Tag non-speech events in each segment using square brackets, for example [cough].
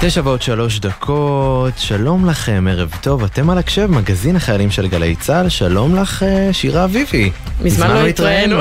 תשע ועוד שלוש דקות, שלום לכם, ערב טוב, אתם על הקשב, מגזין החיילים של גלי צה"ל, שלום לך אה, שירה אביבי. מזמן לא התראינו.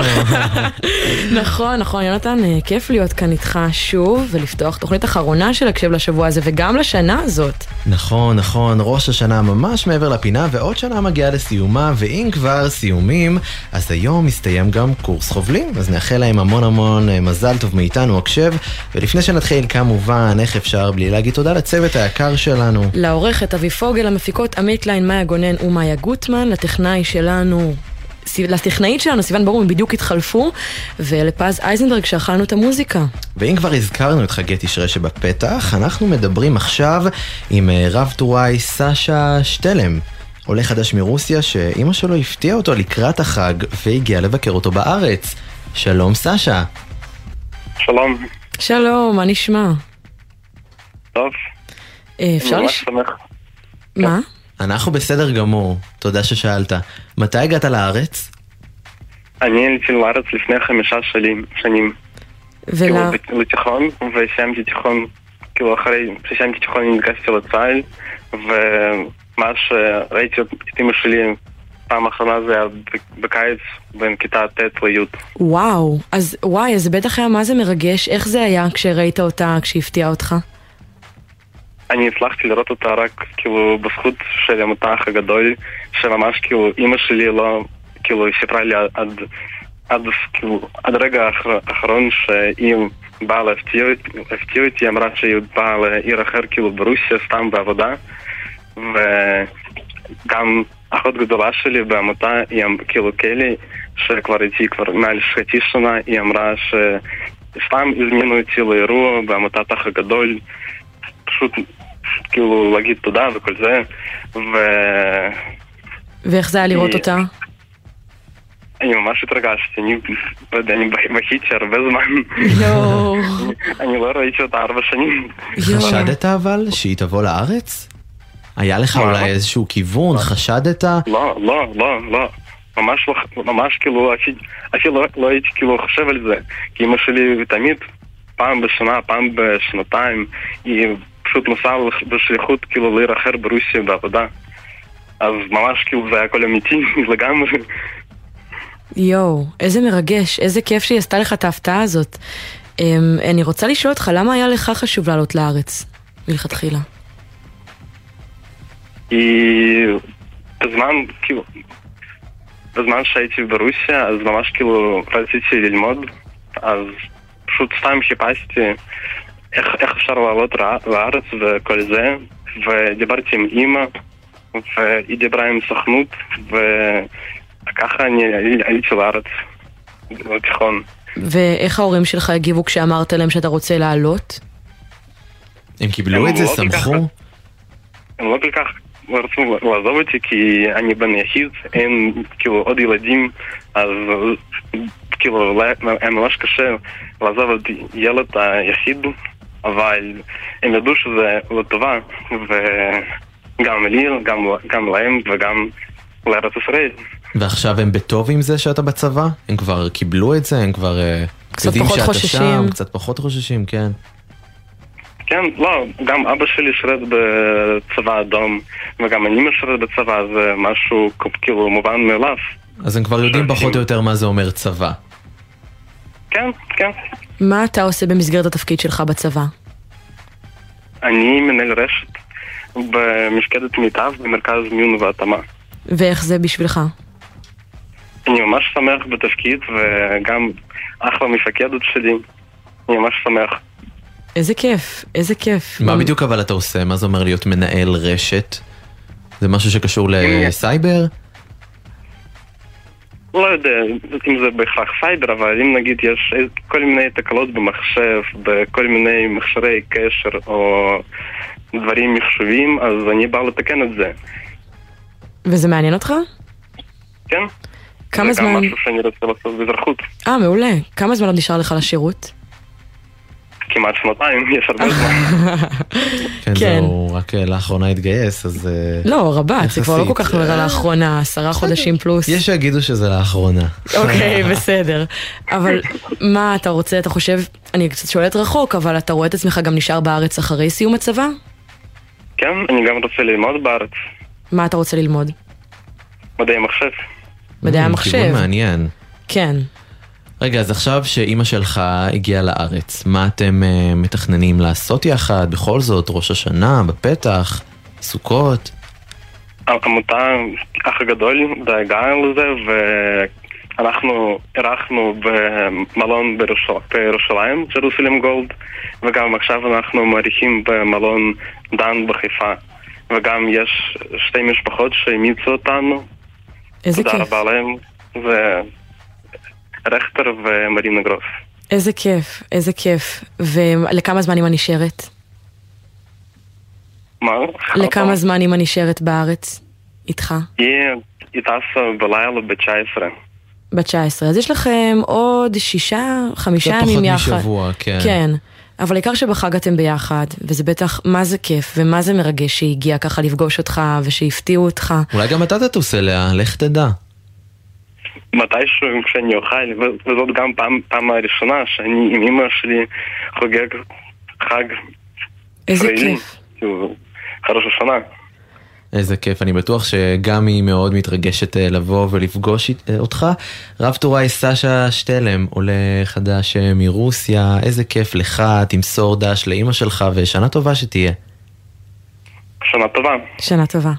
[laughs] נכון, נכון, יונתן, אה, כיף להיות כאן איתך שוב, ולפתוח תוכנית אחרונה של הקשב לשבוע הזה, וגם לשנה הזאת. נכון, נכון, ראש השנה ממש מעבר לפינה, ועוד שנה מגיעה לסיומה, ואם כבר סיומים, אז היום מסתיים גם קורס חובלים, אז נאחל להם המון המון אה, מזל טוב מאיתנו, הקשב, ולפני שנתחיל, כמובן, איך אפשר בלי להגיד תודה לצוות היקר שלנו. לעורכת אבי פוגל, המפיקות עמית ליין, מאיה גונן ומאיה גוטמן, לטכנאי שלנו לטכנאית שלנו, סיוון ברור, הם בדיוק התחלפו, ולפז אייזנברג שאכלנו את המוזיקה. ואם כבר הזכרנו את חגי תשרי שבפתח, אנחנו מדברים עכשיו עם אה, רב טוראי סשה שטלם. עולה חדש מרוסיה שאימא שלו הפתיעה אותו לקראת החג והגיעה לבקר אותו בארץ. שלום סשה. שלום. שלום, מה נשמע? טוב. אה, אפשר לש... מה? אנחנו בסדר גמור, תודה ששאלת. מתי הגעת לארץ? אני עליתי לארץ לפני חמישה שנים. שנים. ולה... כאילו לתיכון, וסיימתי תיכון, כאילו אחרי שסיימתי תיכון אני נתגשתי לצה"ל, ומה שראיתי את אמא שלי פעם אחרונה זה היה בקיץ בין כיתה ט' לי'. וואו, אז וואי, אז בטח היה מה זה מרגש, איך זה היה כשראית אותה, כשהפתיעה אותך? אני הצלחתי לראות אותה רק כאילו בזכות של המותח הגדול, שממש כאילו אימא שלי לא, כאילו סיפרה לי עד, עד, כאילו, עד רגע האחרון שהיא באה להפתיע אותי, היא אמרה שהיא באה לעיר אחר כאילו ברוסיה סתם בעבודה, וגם אחות גדולה שלי בעמותה, היא כאילו קלי, שכבר איתי כבר מעל חצי שנה, היא אמרה שסתם הזמינו אותי לאירוע בעמותת אח הגדול. פשוט כאילו להגיד תודה וכל זה, ו... ואיך זה היה לראות אותה? אני ממש התרגשתי, אני לא יודע, אני בכיתי הרבה זמן. יואו. [laughs] אני לא ראיתי אותה ארבע שנים. חשדת אבל שהיא תבוא לארץ? היה לך אולי איזשהו כיוון? חשדת? לא, לא, לא, לא. ממש לא, ממש כאילו, אפילו לא הייתי כאילו חושב על זה. כי אמא שלי תמיד, פעם בשנה, פעם בשנתיים, היא פשוט נסע בשליחות כאילו לעיר אחר ברוסיה בעבודה. אז ממש כאילו זה היה הכל אמיתי [laughs] לגמרי. יואו, איזה מרגש, איזה כיף שהיא עשתה לך את ההפתעה הזאת. Um, אני רוצה לשאול אותך, למה היה לך חשוב לעלות לארץ מלכתחילה? בזמן, כאילו, בזמן שהייתי ברוסיה, אז ממש כאילו רציתי ללמוד, אז פשוט סתם חיפשתי איך, איך אפשר לעלות לארץ וכל זה, ודיברתי עם אימא, והיא דיברה עם סוכנות, וככה אני עליתי לארץ, בתיכון. ואיך ההורים שלך הגיבו כשאמרת להם שאתה רוצה לעלות? הם קיבלו את זה? לא שמחו? הם לא כל כך רצו לעזוב אותי כי אני בן יחיד, אין כאילו עוד ילדים, אז כאילו היה ממש קשה לעזוב את ילד היחיד אבל הם ידעו שזה לטובה, וגם לי, גם, גם להם וגם לארץ ישראל. ועכשיו הם בטוב עם זה שאתה בצבא? הם כבר קיבלו את זה? הם כבר uh, יודעים שאתה חוששים. שם? קצת פחות חוששים, כן. כן, לא, גם אבא שלי שירת בצבא אדום, וגם אני משרת בצבא, זה משהו כאילו מובן מאליו. אז הם כבר יודעים פחות או יותר מה זה אומר צבא. כן, כן. מה אתה עושה במסגרת התפקיד שלך בצבא? אני מנהל רשת במפקדת מיטב במרכז מיון והתאמה. ואיך זה בשבילך? אני ממש שמח בתפקיד וגם אחלה מפקדת שלי. אני ממש שמח. איזה כיף, איזה כיף. מה בדיוק אבל אתה עושה? מה זה אומר להיות מנהל רשת? זה משהו שקשור לסייבר? לא יודע אם זה בהכרח סייבר, אבל אם נגיד יש כל מיני תקלות במחשב, בכל מיני מכשירי קשר או דברים מחשבים, אז אני בא לתקן את זה. וזה מעניין אותך? כן. כמה זמן... זה גם משהו שאני רוצה לעשות באזרחות. אה, מעולה. כמה זמן עוד נשאר לך לשירות? כמעט שנתיים, יש הרבה זמן. [laughs] כן, כן. זהו, רק אה, לאחרונה התגייס, אז... אה, לא, רבת, זה כבר לא כל. כך נראה לאחרונה, עשרה חודשים פלוס. יש שיגידו שזה לאחרונה. אוקיי, [laughs] בסדר. אבל מה אתה רוצה, אתה חושב, אני קצת שואלת רחוק, אבל אתה רואה את עצמך גם נשאר בארץ אחרי סיום הצבא? כן, אני גם רוצה ללמוד בארץ, מה אתה רוצה ללמוד? מדעי מחשב. מדעי Mm, המחשב. כיוון מעניין. כן. רגע, אז עכשיו שאימא שלך הגיעה לארץ, מה אתם אה, מתכננים לעשות יחד? בכל זאת, ראש השנה, בפתח, סוכות? העמותה אח הגדול דאגה לזה ואנחנו אירחנו במלון בירושל- בירושלים, ג'רוסלם גולד וגם עכשיו אנחנו מארחים במלון דן בחיפה וגם יש שתי משפחות שאימצו אותנו, איזה תודה כיף. רבה להם, זה רכטר ומרינה גרוס. איזה כיף, איזה כיף. ולכמה זמן אמא נשארת? מה? לכמה זמן אמא נשארת בארץ? איתך? היא טסה בלילה ב-19. בת 19. אז יש לכם עוד שישה, חמישה קצת ימים פחות יחד. משבוע, כן. כן. אבל העיקר שבחג אתם ביחד, וזה בטח, מה זה כיף, ומה זה מרגש שהיא הגיעה ככה לפגוש אותך, ושהפתיעו אותך. אולי גם אתה תטוס אליה, לך תדע. מתישהו כשאני אוכל, וזאת גם פעם, פעם הראשונה שאני עם אמא שלי חוגג חג איזה כיף. חרוש השנה. איזה כיף, אני בטוח שגם היא מאוד מתרגשת אה, לבוא ולפגוש אה, אותך. רב טוראי סשה שטלם, עולה חדש אה, מרוסיה, איזה כיף לך, תמסור דש לאימא שלך ושנה טובה שתהיה. שנה טובה. שנה טובה.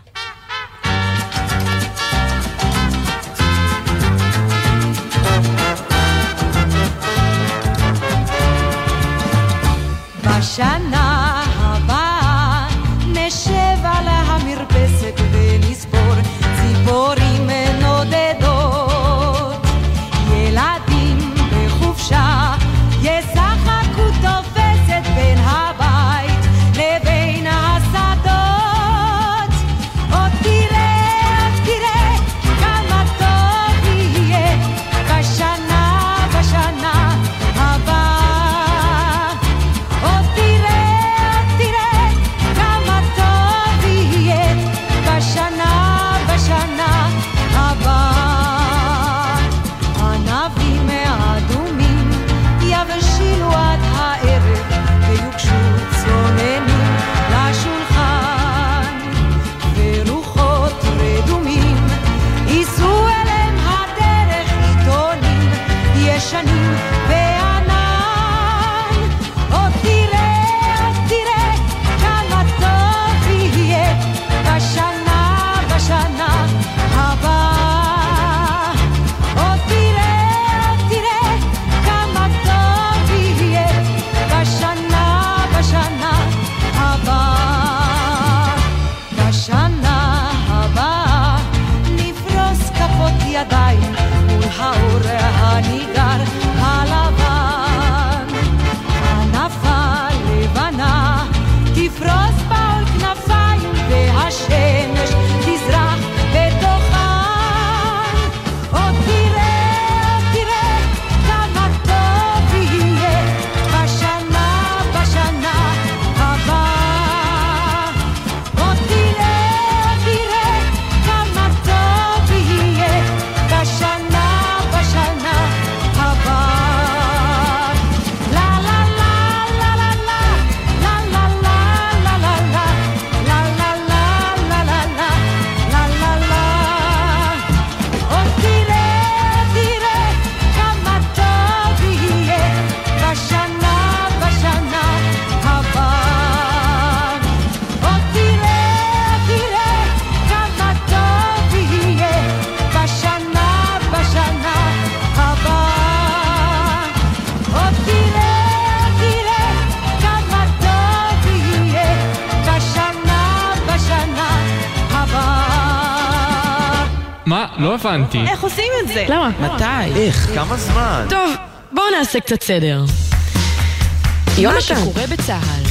הבנתי. איך עושים את זה? למה? מתי? איך? כמה זמן? טוב, בואו נעשה קצת סדר. מה יונתן, שקורה בצה"ל.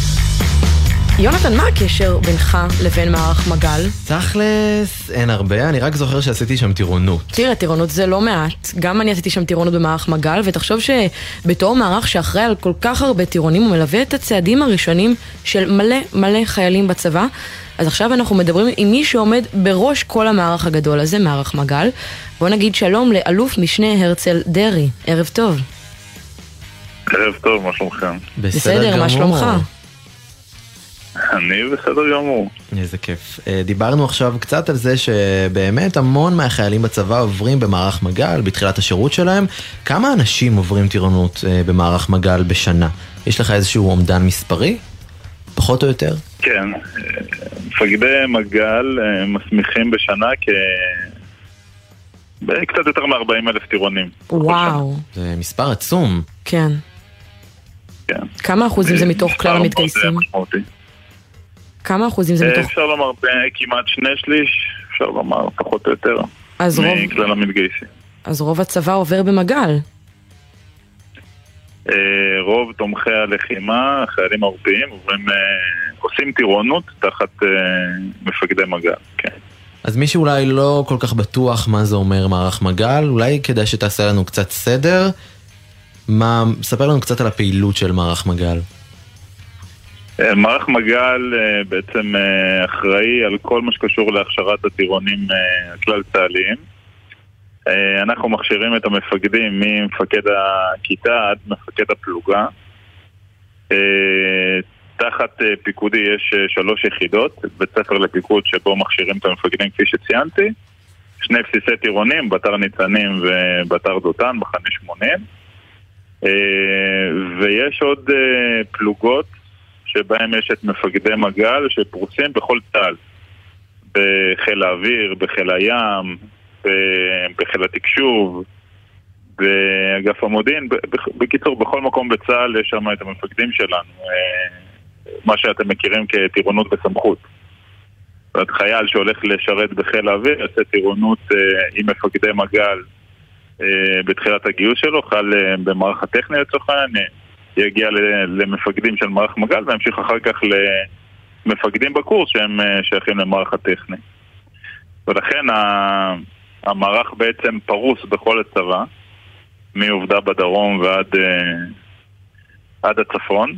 יונתן, מה הקשר בינך לבין מערך מגל? תכלס, אין הרבה, אני רק זוכר שעשיתי שם טירונות. תראה, טירונות זה לא מעט. גם אני עשיתי שם טירונות במערך מגל, ותחשוב שבתור מערך שאחראי על כל כך הרבה טירונים, הוא מלווה את הצעדים הראשונים של מלא מלא חיילים בצבא. אז עכשיו אנחנו מדברים עם מי שעומד בראש כל המערך הגדול הזה, מערך מגל. בוא נגיד שלום לאלוף משנה הרצל דרעי. ערב טוב. ערב טוב, מה שלומכם? בסדר, מה שלומך? אני בסדר גמור. איזה כיף. אה, דיברנו עכשיו קצת על זה שבאמת המון מהחיילים בצבא עוברים במערך מגל בתחילת השירות שלהם. כמה אנשים עוברים טירונות אה, במערך מגל בשנה? יש לך איזשהו אומדן מספרי? פחות או יותר? כן, אה, מפקדי מגל אה, מסמיכים בשנה כ... קצת יותר מ-40 אלף טירונים. וואו, זה מספר עצום. כן. כן. כמה אחוזים זה מתוך מספר כלל המתגייסים? אה. כמה אחוזים זה אה, מתוך... אפשר לומר כמעט שני שליש, אפשר לומר פחות או יותר, אז רוב, מכלל המתגייסים. אז רוב הצבא עובר במגל. אה, רוב תומכי הלחימה, החיילים העורפיים, עוברים, אה, עושים טירונות תחת אה, מפקדי מגל, כן. אז מי שאולי לא כל כך בטוח מה זה אומר מערך מגל, אולי כדאי שתעשה לנו קצת סדר. מה, ספר לנו קצת על הפעילות של מערך מגל. מערך מגל בעצם אחראי על כל מה שקשור להכשרת הטירונים הכלל צה"ליים. אה, אנחנו מכשירים את המפקדים ממפקד הכיתה עד מפקד הפלוגה. אה, תחת אה, פיקודי יש שלוש יחידות, בית ספר לפיקוד שבו מכשירים את המפקדים כפי שציינתי, שני בסיסי טירונים, בתר ניצנים ובתר דותן, בחמש שמונים. ויש עוד פלוגות שבהם יש את מפקדי מגל שפרוסים בכל צה"ל. בחיל האוויר, בחיל הים, בחיל התקשוב, באגף המודיעין, בקיצור, בכל מקום בצה"ל יש שם את המפקדים שלנו, אה, מה שאתם מכירים כטירונות בסמכות. זאת חייל שהולך לשרת בחיל האוויר יעשה טירונות אה, עם מפקדי מגל אה, בתחילת הגיוס שלו, אה, במערך הטכני לצורך העניין, אה, יגיע למפקדים של מערך מגל וימשיך אחר כך למפקדים בקורס שהם אה, שייכים למערך הטכני. ולכן המערך בעצם פרוס בכל הצבא, מעובדה בדרום ועד אה, עד הצפון.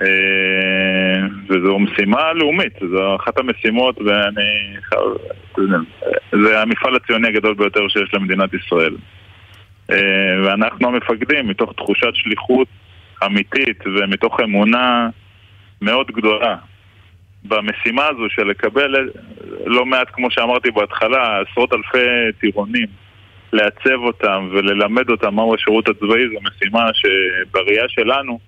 אה, וזו משימה לאומית, זו אחת המשימות ואני חייב, יודע, זה המפעל הציוני הגדול ביותר שיש למדינת ישראל. אה, ואנחנו המפקדים, מתוך תחושת שליחות אמיתית ומתוך אמונה מאוד גדולה במשימה הזו של לקבל לא מעט, כמו שאמרתי בהתחלה, עשרות אלפי טירונים, לעצב אותם וללמד אותם מהו השירות הצבאי, זו משימה שבראייה שלנו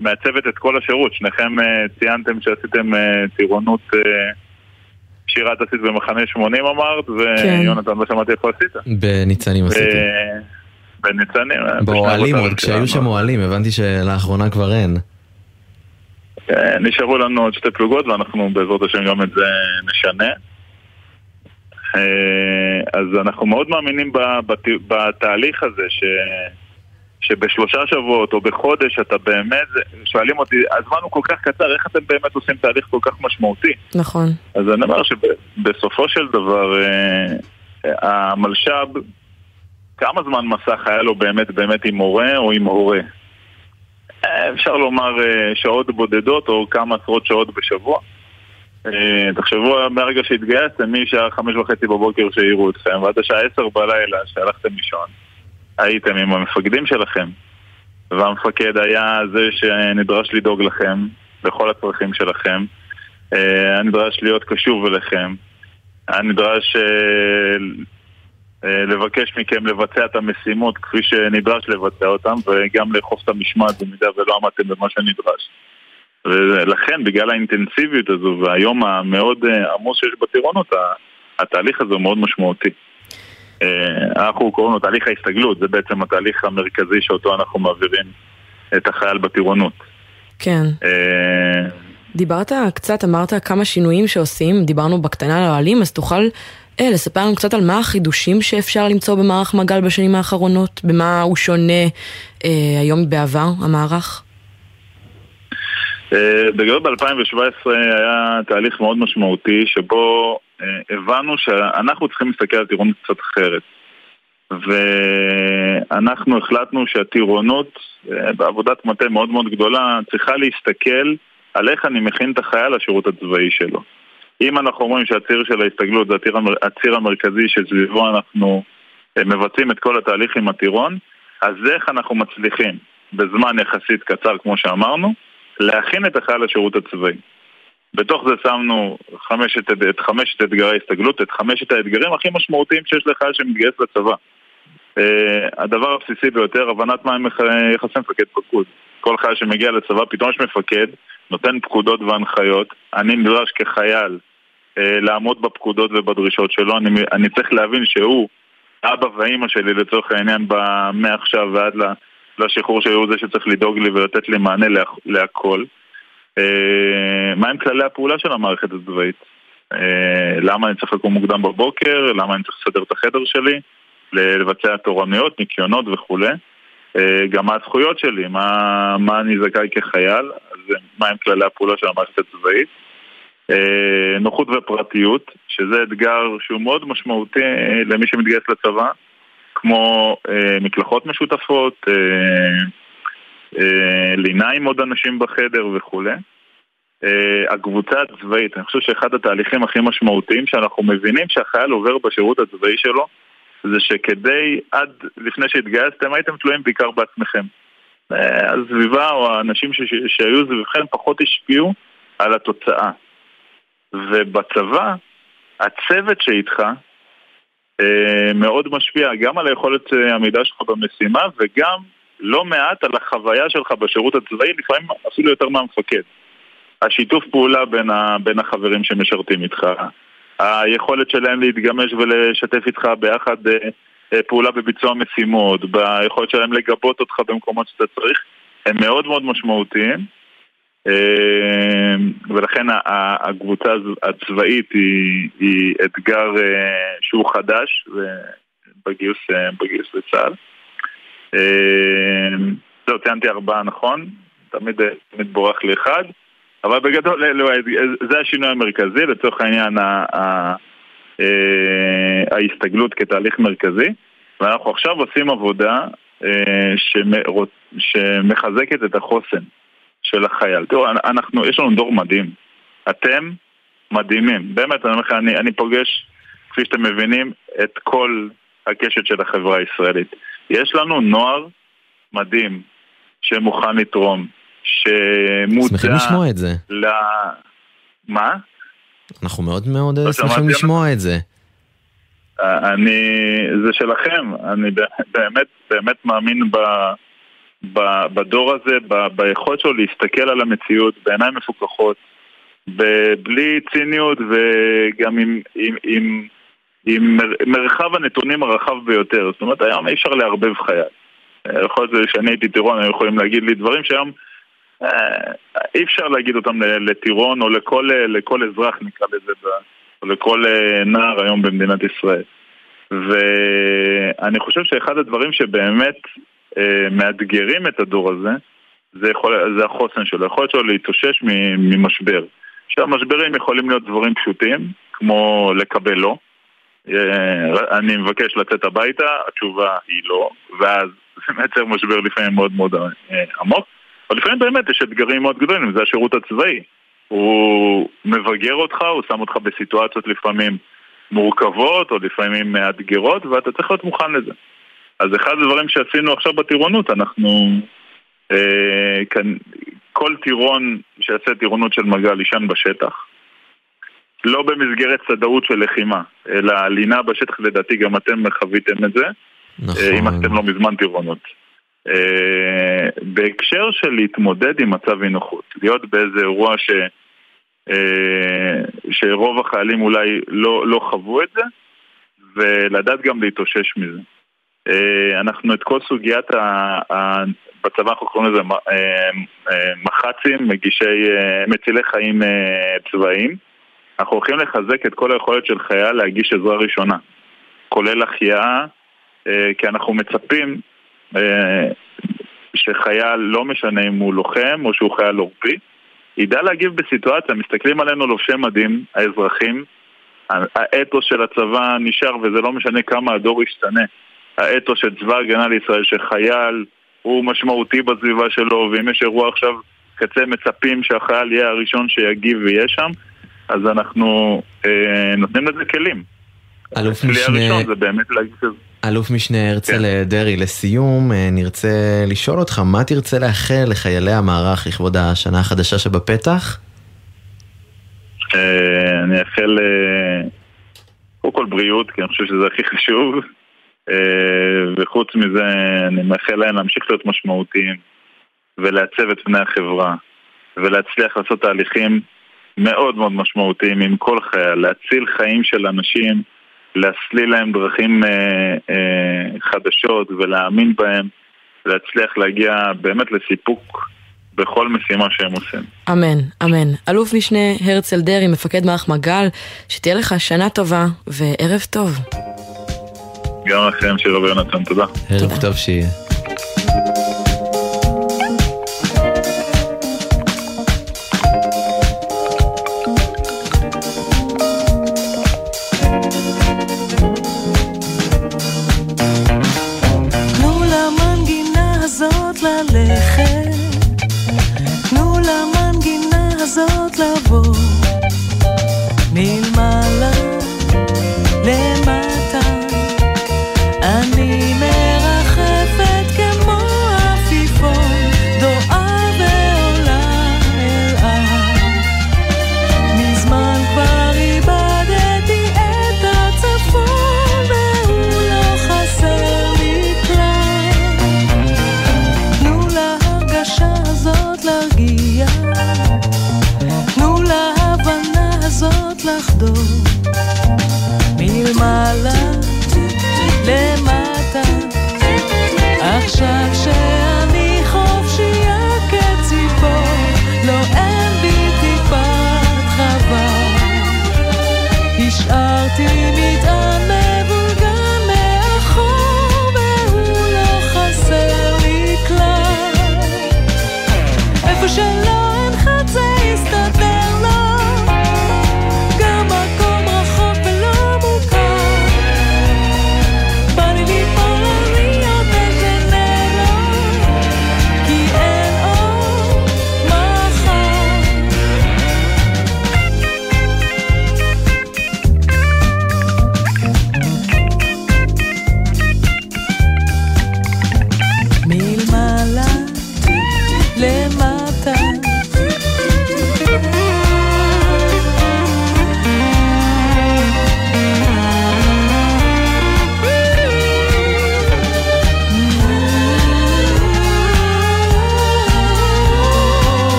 מעצבת את כל השירות. שניכם אה, ציינתם שעשיתם אה, טירונות, אה, שירת עשית במחנה 80 אמרת, ויונתן, לא שמעתי איפה עשית. בניצנים עשיתי. אה, בניצנים. אה, באוהלים עוד, כשהיו. שם אוהלים, הבנתי שלאחרונה כבר אין. אה, נשארו לנו עוד שתי פלוגות ואנחנו בעזרת השם גם את זה נשנה. אה, אז אנחנו מאוד מאמינים בתהליך הזה ש... שבשלושה שבועות או בחודש אתה באמת, שואלים אותי, הזמן הוא כל כך קצר, איך אתם באמת עושים תהליך כל כך משמעותי? נכון. אז אני אומר שבסופו של דבר אה, המלש"ב, כמה זמן מסך היה לו באמת באמת עם מורה או עם הורה? אה, אפשר לומר אה, שעות בודדות או כמה עשרות שעות בשבוע. אה, תחשבו מהרגע שהתגייסתם, משעה חמש וחצי בבוקר שהעירו אתכם ועד השעה עשר בלילה שהלכתם לישון, הייתם עם המפקדים שלכם והמפקד היה זה שנדרש לדאוג לכם לכל הצרכים שלכם היה נדרש להיות קשוב אליכם היה נדרש לבקש מכם לבצע את המשימות כפי שנדרש לבצע אותם וגם לאכוף את המשמעת במידה ולא עמדתם במה שנדרש. ולכן בגלל האינטנסיביות הזו והיום המאוד אה, עמוס שיש בטירונות, התהליך הזה הוא מאוד משמעותי. אה, אנחנו קוראים לו תהליך ההסתגלות, זה בעצם התהליך המרכזי שאותו אנחנו מעבירים את החייל בטירונות. כן. אה, דיברת קצת, אמרת כמה שינויים שעושים, דיברנו בקטנה על האוהלים, אז תוכל אה, לספר לנו קצת על מה החידושים שאפשר למצוא במערך מגל בשנים האחרונות? במה הוא שונה אה, היום בעבר, המערך? אה, בגלל ב-2017 היה תהליך מאוד משמעותי שבו אה, הבנו שאנחנו צריכים להסתכל על טירונות קצת אחרת. ואנחנו החלטנו שהטירונות, אה, בעבודת מטה מאוד מאוד גדולה, צריכה להסתכל על איך אני מכין את החייל לשירות הצבאי שלו. אם אנחנו אומרים שהציר של ההסתגלות זה הציר, המר... הציר המרכזי שסביבו אנחנו אה, מבצעים את כל התהליך עם הטירון, אז איך אנחנו מצליחים בזמן יחסית קצר, כמו שאמרנו, להכין את החייל לשירות הצבאי. בתוך זה שמנו חמשת, את חמשת אתגרי ההסתגלות, את חמשת האתגרים הכי משמעותיים שיש לחייל שמתגייס לצבא. Uh, הדבר הבסיסי ביותר, הבנת מהם יחסי מפקד פקוד. כל חייל שמגיע לצבא, פתאום יש מפקד, נותן פקודות והנחיות, אני נדרש כחייל לעמוד בפקודות ובדרישות שלו, אני, אני צריך להבין שהוא, אבא ואימא שלי לצורך העניין, מעכשיו ועד לשחרור שלי, הוא זה שצריך לדאוג לי ולתת לי מענה לה, להכל. Uh, מהם כללי הפעולה של המערכת הצבאית? Uh, למה אני צריך לקום מוקדם בבוקר? למה אני צריך לסדר את החדר שלי? לבצע תורנויות, ניקיונות וכולי. אה, גם מה הזכויות שלי, מה, מה אני זכאי כחייל, מהם כללי הפעולה של המערכת הצבאית. אה, נוחות ופרטיות, שזה אתגר שהוא מאוד משמעותי אה, למי שמתגייס לצבא, כמו מקלחות משותפות, לינה עם עוד אנשים בחדר וכולי. הקבוצה הצבאית, אני חושב שאחד התהליכים הכי משמעותיים שאנחנו מבינים שהחייל עובר בשירות הצבאי שלו זה שכדי, עד לפני שהתגייסתם, הייתם תלויים בעיקר בעצמכם. אה, הסביבה או האנשים ש... שהיו סביבכם פחות השפיעו על התוצאה. ובצבא, הצוות שאיתך אה, מאוד משפיע גם על היכולת אה, עמידה שלך במשימה וגם לא מעט על החוויה שלך בשירות הצבאי, לפעמים אפילו יותר מהמפקד. השיתוף פעולה בין, ה... בין החברים שמשרתים איתך, היכולת שלהם להתגמש ולשתף איתך ביחד אה, אה, פעולה בביצוע משימות, ביכולת שלהם לגבות אותך במקומות שאתה צריך, הם מאוד מאוד משמעותיים. אה, ולכן הקבוצה הצבאית היא, היא אתגר שהוא חדש בגיוס, בגיוס לצה"ל. זהו, ציינתי ארבעה נכון, תמיד, תמיד בורח לי אחד. אבל בגדול לא, זה השינוי המרכזי, לצורך העניין אה, ההסתגלות כתהליך מרכזי ואנחנו עכשיו עושים עבודה אה, שמחזקת את החוסן של החייל. תראו, אנחנו, יש לנו דור מדהים. אתם מדהימים. באמת, אני, אני, אני פוגש, כפי שאתם מבינים, את כל הקשת של החברה הישראלית. יש לנו נוער מדהים שמוכן לתרום, שמודע... שמחים לשמוע את זה. ל... מה? אנחנו מאוד מאוד לא שמחים לשמוע את זה. אה, אני... זה שלכם. אני באמת, באמת מאמין ב... בדור הזה. ביכולת שלו להסתכל על המציאות בעיניים מפוקחות, ב... בלי ציניות וגם עם, עם, עם, עם מרחב הנתונים הרחב ביותר. זאת אומרת, היום אי אפשר לערבב חייל. יכול להיות שאני הייתי טירון, היו יכולים להגיד לי דברים שהיום אה, אי אפשר להגיד אותם לטירון או לכל, לכל אזרח נקרא לזה, או לכל אה, נער היום במדינת ישראל. ואני חושב שאחד הדברים שבאמת אה, מאתגרים את הדור הזה, זה, יכול, זה החוסן שלו, היכולת שלו להתאושש ממשבר. עכשיו, משברים יכולים להיות דברים פשוטים, כמו לקבל לא. אני מבקש לצאת הביתה, התשובה היא לא, ואז [laughs] זה מייצר משבר לפעמים מאוד מאוד עמוק. אבל לפעמים באמת יש אתגרים מאוד גדולים, זה השירות הצבאי. הוא מבגר אותך, הוא שם אותך בסיטואציות לפעמים מורכבות או לפעמים מאתגרות, ואתה צריך להיות מוכן לזה. אז אחד הדברים שעשינו עכשיו בטירונות, אנחנו... אה, כאן, כל טירון שיעשה טירונות של מגל יישן בשטח. לא במסגרת צדאות של לחימה, אלא לינה בשטח, לדעתי גם אתם חוויתם את זה. נכון. אם עשיתם לא מזמן טירונות. אה, בהקשר של להתמודד עם מצב אי נוחות, להיות באיזה אירוע ש, אה, שרוב החיילים אולי לא, לא חוו את זה, ולדעת גם להתאושש מזה. אה, אנחנו את כל סוגיית, ה, ה, בצבא אנחנו קוראים לזה מח"צים, מגישי, מצילי חיים צבאיים. אנחנו הולכים לחזק את כל היכולת של חייל להגיש עזרה ראשונה, כולל החייאה, כי אנחנו מצפים אה, שחייל, לא משנה אם הוא לוחם או שהוא חייל עורפי, ידע להגיב בסיטואציה, מסתכלים עלינו לובשי מדים, האזרחים, האתוס של הצבא נשאר וזה לא משנה כמה הדור ישתנה. האתוס של צבא הגנה לישראל, שחייל הוא משמעותי בסביבה שלו, ואם יש אירוע עכשיו קצה מצפים שהחייל יהיה הראשון שיגיב ויהיה שם, אז אנחנו אה, נותנים לזה כלים. אלוף משנה. אלוף משנה הרצל כן. דרעי, לסיום אה, נרצה לשאול אותך, מה תרצה לאחל לחיילי המערך לכבוד השנה החדשה שבפתח? אה, אני אאחל אה, קודם כל בריאות, כי אני חושב שזה הכי חשוב. אה, וחוץ מזה, אני מאחל להם להמשיך להיות משמעותיים ולעצב את פני החברה ולהצליח לעשות תהליכים מאוד מאוד משמעותיים עם כל חייל, להציל חיים של אנשים, להסליל להם דרכים אה, אה, חדשות ולהאמין בהם, להצליח להגיע באמת לסיפוק בכל משימה שהם עושים. אמן, אמן. אלוף משנה הרצל דרעי, מפקד מערך מג"ל, שתהיה לך שנה טובה וערב טוב. גם לכם, שירה ויונתן, תודה. ערב. טוב שיהיה. תנו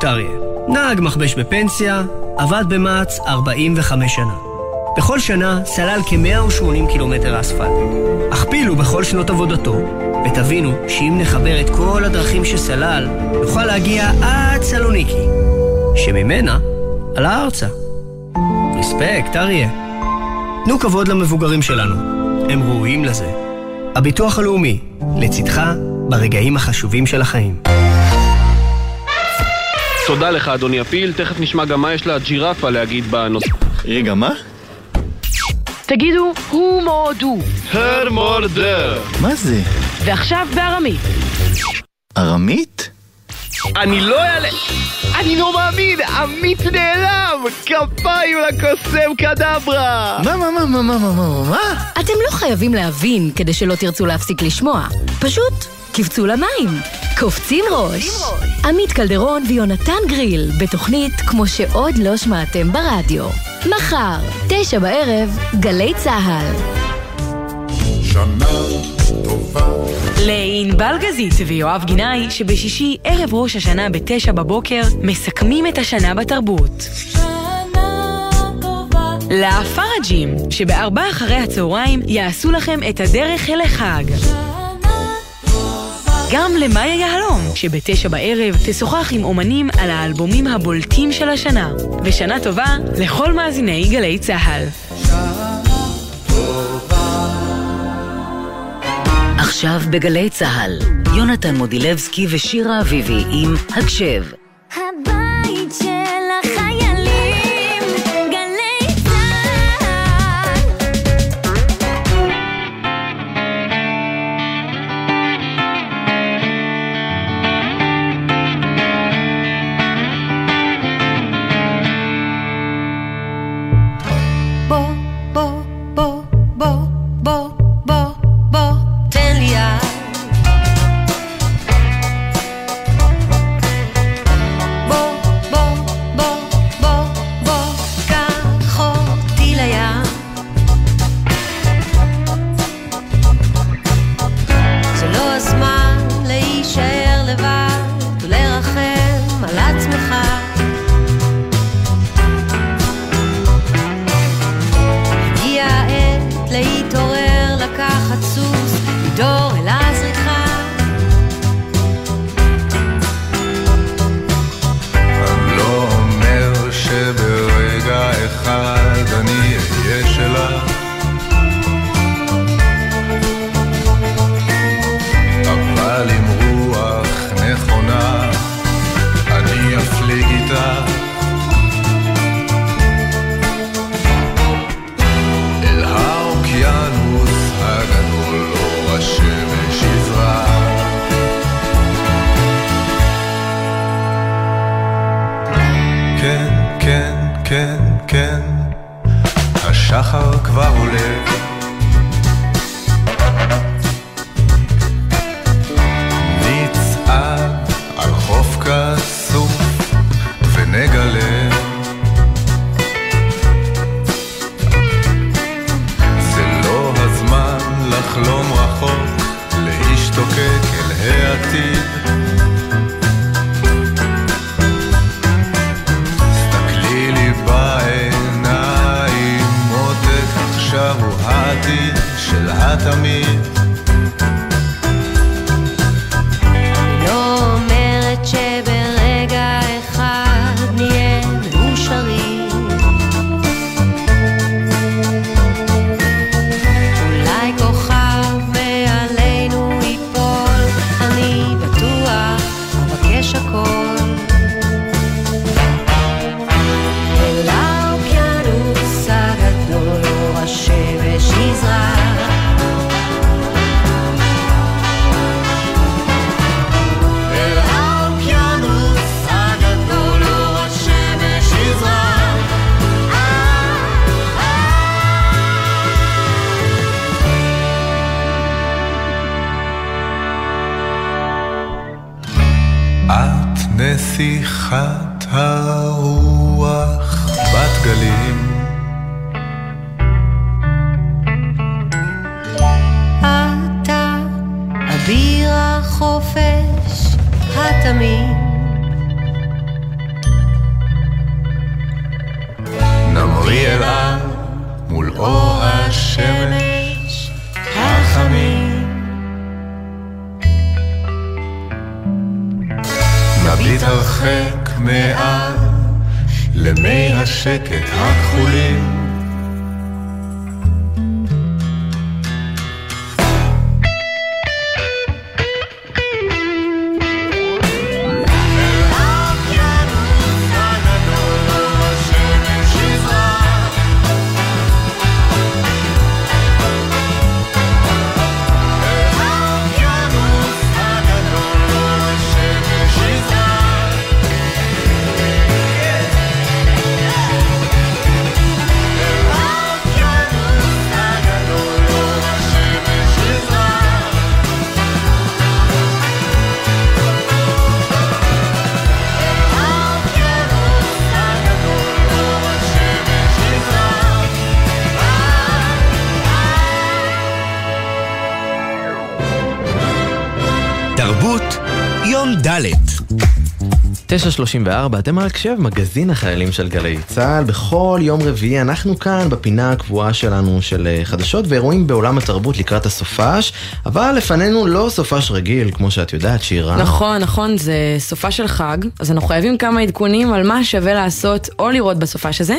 את אריה. נהג מכבש בפנסיה, עבד במע"צ 45 שנה. בכל שנה סלל כ-180 קילומטר אספלט. הכפילו בכל שנות עבודתו, ותבינו שאם נחבר את כל הדרכים שסלל, נוכל להגיע עד סלוניקי, שממנה עלה ארצה. רספקט, אריה. תנו כבוד למבוגרים שלנו. הם ראויים לזה. הביטוח הלאומי, לצדך ברגעים החשובים של החיים. תודה לך, אדוני הפיל. תכף נשמע גם מה יש לג'ירפה להגיד בנושא. רגע, מה? תגידו, הוא מורדו. הרמורדר. מה זה? ועכשיו בארמית. ארמית? אני לא אעלה... אני לא מאמין! עמית נעלם! כפיים לקוסם קדברה! מה, מה, מה, מה, מה, מה, מה, מה? אתם לא חייבים להבין כדי שלא תרצו להפסיק לשמוע. פשוט קפצו למים. קופצים ראש. עמית קלדרון ויונתן גריל, בתוכנית כמו שעוד לא שמעתם ברדיו. מחר, תשע בערב, גלי צה"ל. שנה טובה. לענבל גזית ויואב גינאי, שבשישי ערב ראש השנה בתשע בבוקר, מסכמים את השנה בתרבות. לפראג'ים, שבארבע אחרי הצהריים יעשו לכם את הדרך אל החג. גם למאיה יהלום, שבתשע בערב תשוחח עם אומנים על האלבומים הבולטים של השנה. ושנה טובה לכל מאזיני גלי צה"ל. עכשיו בגלי צה"ל, יונתן מודילבסקי ושירה אביבי עם הקשב. 934, אתם על הקשב, מגזין החיילים של גלי צה"ל. בכל יום רביעי אנחנו כאן בפינה הקבועה שלנו של אה, חדשות ואירועים בעולם התרבות לקראת הסופש, אבל לפנינו לא סופש רגיל, כמו שאת יודעת, שירה. נכון, נכון, זה סופה של חג, אז אנחנו חייבים כמה עדכונים על מה שווה לעשות או לראות בסופש הזה.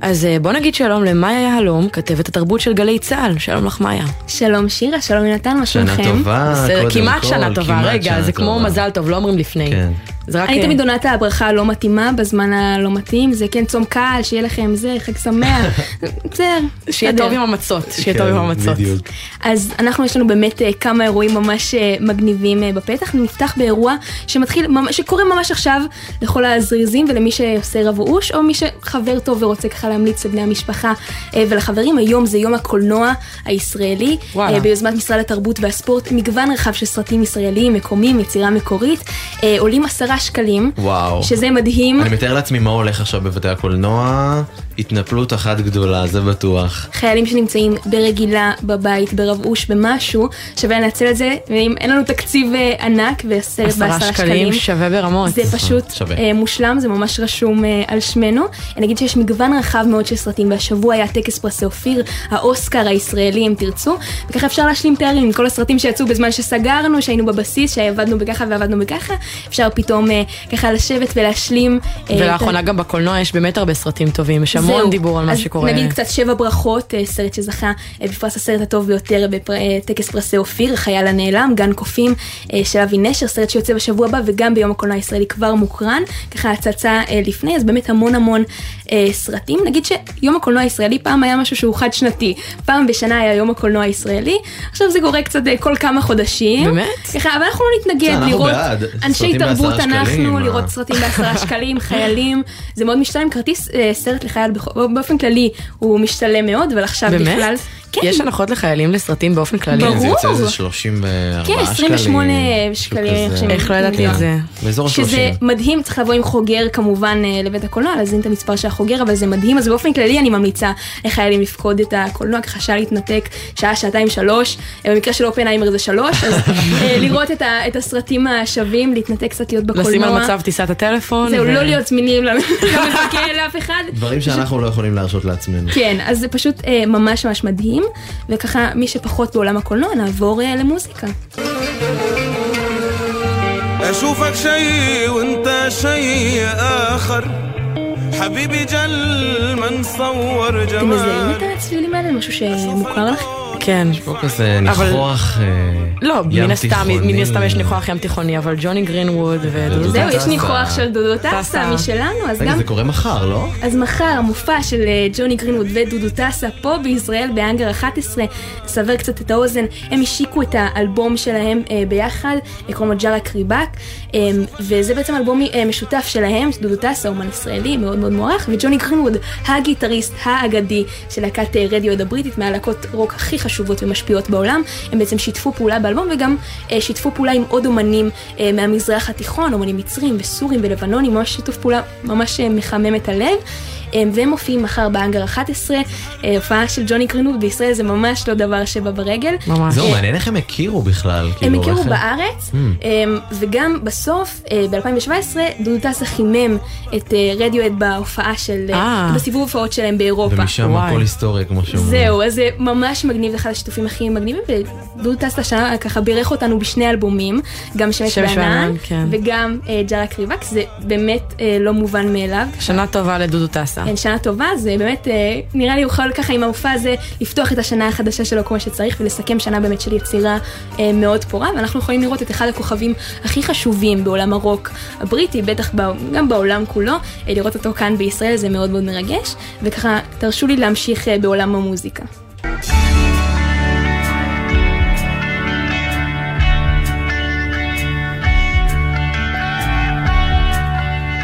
אז אה, בוא נגיד שלום למאיה יהלום, כתבת התרבות של גלי צה"ל. שלום לך מאיה. שלום שירה, שלום יונתן, מה שנה שלומכם? טובה, בסדר, קודם כמעט כל, שנה טובה, כמעט רגע, שנה זה כמו טובה. מזל טוב, לא אומרים לפני. כן. זה רק... אני אה, תמיד עונה את הברכה הלא מתאימה בזמן הלא מתאים, זה כן צום קל, שיהיה לכם זה, חג שמח, [laughs] בסדר, שיהיה. טוב עם המצות, שיהיה כן, טוב עם המצות. אז אנחנו יש לנו באמת אה, כמה אירועים ממש אה, מגניבים אה, בפתח, נפתח באירוע שמתחיל, שקורה ממש עכשיו לכל הזריזים ולמי שעושה רב אוש, או מי שחבר טוב ורוצה ככה להמליץ לבני המשפחה ולחברים, היום זה יום הקולנוע הישראלי, וואלה. ביוזמת משרד התרבות והספורט, מגוון רחב של סרטים ישראליים, מקומיים, יצירה מקורית, עולים עשרה שקלים, וואו. שזה מדהים. אני מתאר לעצמי מה הולך עכשיו בבתי הקולנוע, התנפלות אחת גדולה, זה בטוח. חיילים שנמצאים ברגילה, בבית, ברב אוש, במשהו, שווה לנצל את זה, ואם אין לנו תקציב אה, ענק וסרט עשרה בעשרה שקלים שקלים, שווה ברמות. זה פשוט שווה. אה, מושלם, זה ממש רשום אה, על שמנו. אני אגיד שיש מגוון רחב מאוד של סרטים, והשבוע היה טקס פרסי אופיר, האוסקר הישראלי אם תרצו, וככה אפשר להשלים תארים עם כל הסרטים שיצאו בזמן שסגרנו, שהיינו בבסיס, שעבדנו בככה ועבדנו בככה, אפשר פתאום אה, ככה לשבת ולהשלים. אה, ולאחרונה גם בקולנוע יש באמת הרבה סרטים טובים, יש המון. דיבור על מה שקורה. נגיד קצת שבע ברכות, אה, סרט שזכה אה, בפרס הסרט הטוב ביותר בטקס פרסי אופיר, החייל הנעלם, גן קופים של אבי נשר, סרט שיוצא בשבוע הבא וגם ביום הקולנוע הישראלי כבר מוקרן, ככה הצצה לפני, אז באמת המון המון סרטים. נגיד שיום הקולנוע הישראלי פעם היה משהו שהוא חד שנתי, פעם בשנה היה יום הקולנוע הישראלי, עכשיו זה קורה קצת כל כמה חודשים. באמת? ככה, אבל אנחנו לא נתנגד אנחנו לראות. אנשי תרבות אנחנו? לראות סרטים בעשרה [laughs] שקלים, חיילים, זה מאוד משתלם, כרטיס אה, סרט לחייל באופן כללי הוא משתלם מאוד, אבל עכשיו? בכלל, כן, יש הנחות לחיילים לסרטים באופן כללי? ברור. זה יוצא איזה 34 כן, שקלים. 28 משהו שקלים, כזה. איך לא ידעתי. את זה? באזור שזה ה-30. מדהים, צריך לבוא עם חוגר כמובן אה, לבית הקולנוע, להזין את המספר של החוגר, אבל זה מדהים, אז באופן כללי אני ממליצה לחיילים לפקוד את הקולנוע, ככה שעה להתנתק, שעה, שעתיים, שלוש, אה, במקרה של אופנהיימר זה שלוש, אז [laughs] לראות את הסרטים השווים, להתנתק קצת להיות בקולנוע. לשים על מצב טיסת הטלפון? זהו, ו- לא להיות זמינים למחכה [laughs] לאף אחד. דברים שאנחנו לא יכולים להרשות לעצמנו. כן, אז זה פשוט אה, ממש ממש מדהים, וככה מי שפחות בעולם הקולנוע נעבור אה, למוזיקה. اشوفك شيء وانت شيء اخر حبيبي جل ما نصور אתם מזהים جمال את הצלילים האלה? משהו שמוכר לך? כן. יש פה כזה אבל- ניחוח אה, לא, ים מן הסתם, תיכוני. מן הסתם יש ניחוח ים תיכוני, אבל ג'וני גרינווד ודודו זהו, יש טסה. ניחוח של דודו טסה טסה. משלנו, אז רגע, גם... זה קורה מחר, לא? אז מחר המופע של אה, ג'וני גרינווד ודודו טסה פה בישראל באנגר 11, לסבר קצת את האוזן, הם השיקו את האלבום שלהם אה, ביחד, קוראים לו ג'ארה קריבק, אה, וזה בעצם אלבום אה, משותף שלהם, דודו טסה, אומן ישראלי מאוד מאוד מוערך, וג'וני גרינווד, הגיטריסט האגדי של להקת רדיוהד הבריטית, מהלהקות רוק הכי חשובות ומשפיעות בעולם, הם בעצם שיתפו פעולה באלבום וגם אה, שיתפו פעולה עם עוד אומנים אה, מהמזרח התיכון, אומנים מצרים וסורים ולבנונים, ממש שיתוף פעולה ממש אה, מחמם את הלב. אה, והם מופיעים מחר בהאנגר 11, אה, הופעה של ג'וני גרינווד בישראל זה ממש לא דבר שבא ברגל. זהו, אה, מעניין איך הם הכירו בכלל. הם כאילו, הכירו בארץ, Hmm. אמ, וגם בסוף, ב-2017, דודו טסה חימם את רדיואד בהופעה של, אה. בסיבוב הופעות שלהם באירופה. ומשם הכל היסטוריה, כמו שאומרים. זהו, אז זה ממש מגניב, זה אחד השיתופים הכי מגניבים, ודודו טסה השנה ככה בירך אותנו בשני אלבומים, גם שמש בענן, כן. וגם אה, ג'ארה קריבק, זה באמת אה, לא מובן מאליו. שנה טובה לדודו טסה. כן, שנה טובה, זה באמת, אה, נראה לי יוכל ככה עם המופע הזה לפתוח את השנה החדשה שלו כמו שצריך ולסכם שנה באמת של יצירה אה, מאוד פורה, ואנחנו יכולים לראות את אחד הכוכבים הכי חשובים בעולם הרוק הבריטי, בטח גם בעולם כולו, אה, לראות אותו כאן בישראל זה מאוד מאוד מרגש, וככה תרשו לי להמשיך אה, בעולם המוזיקה.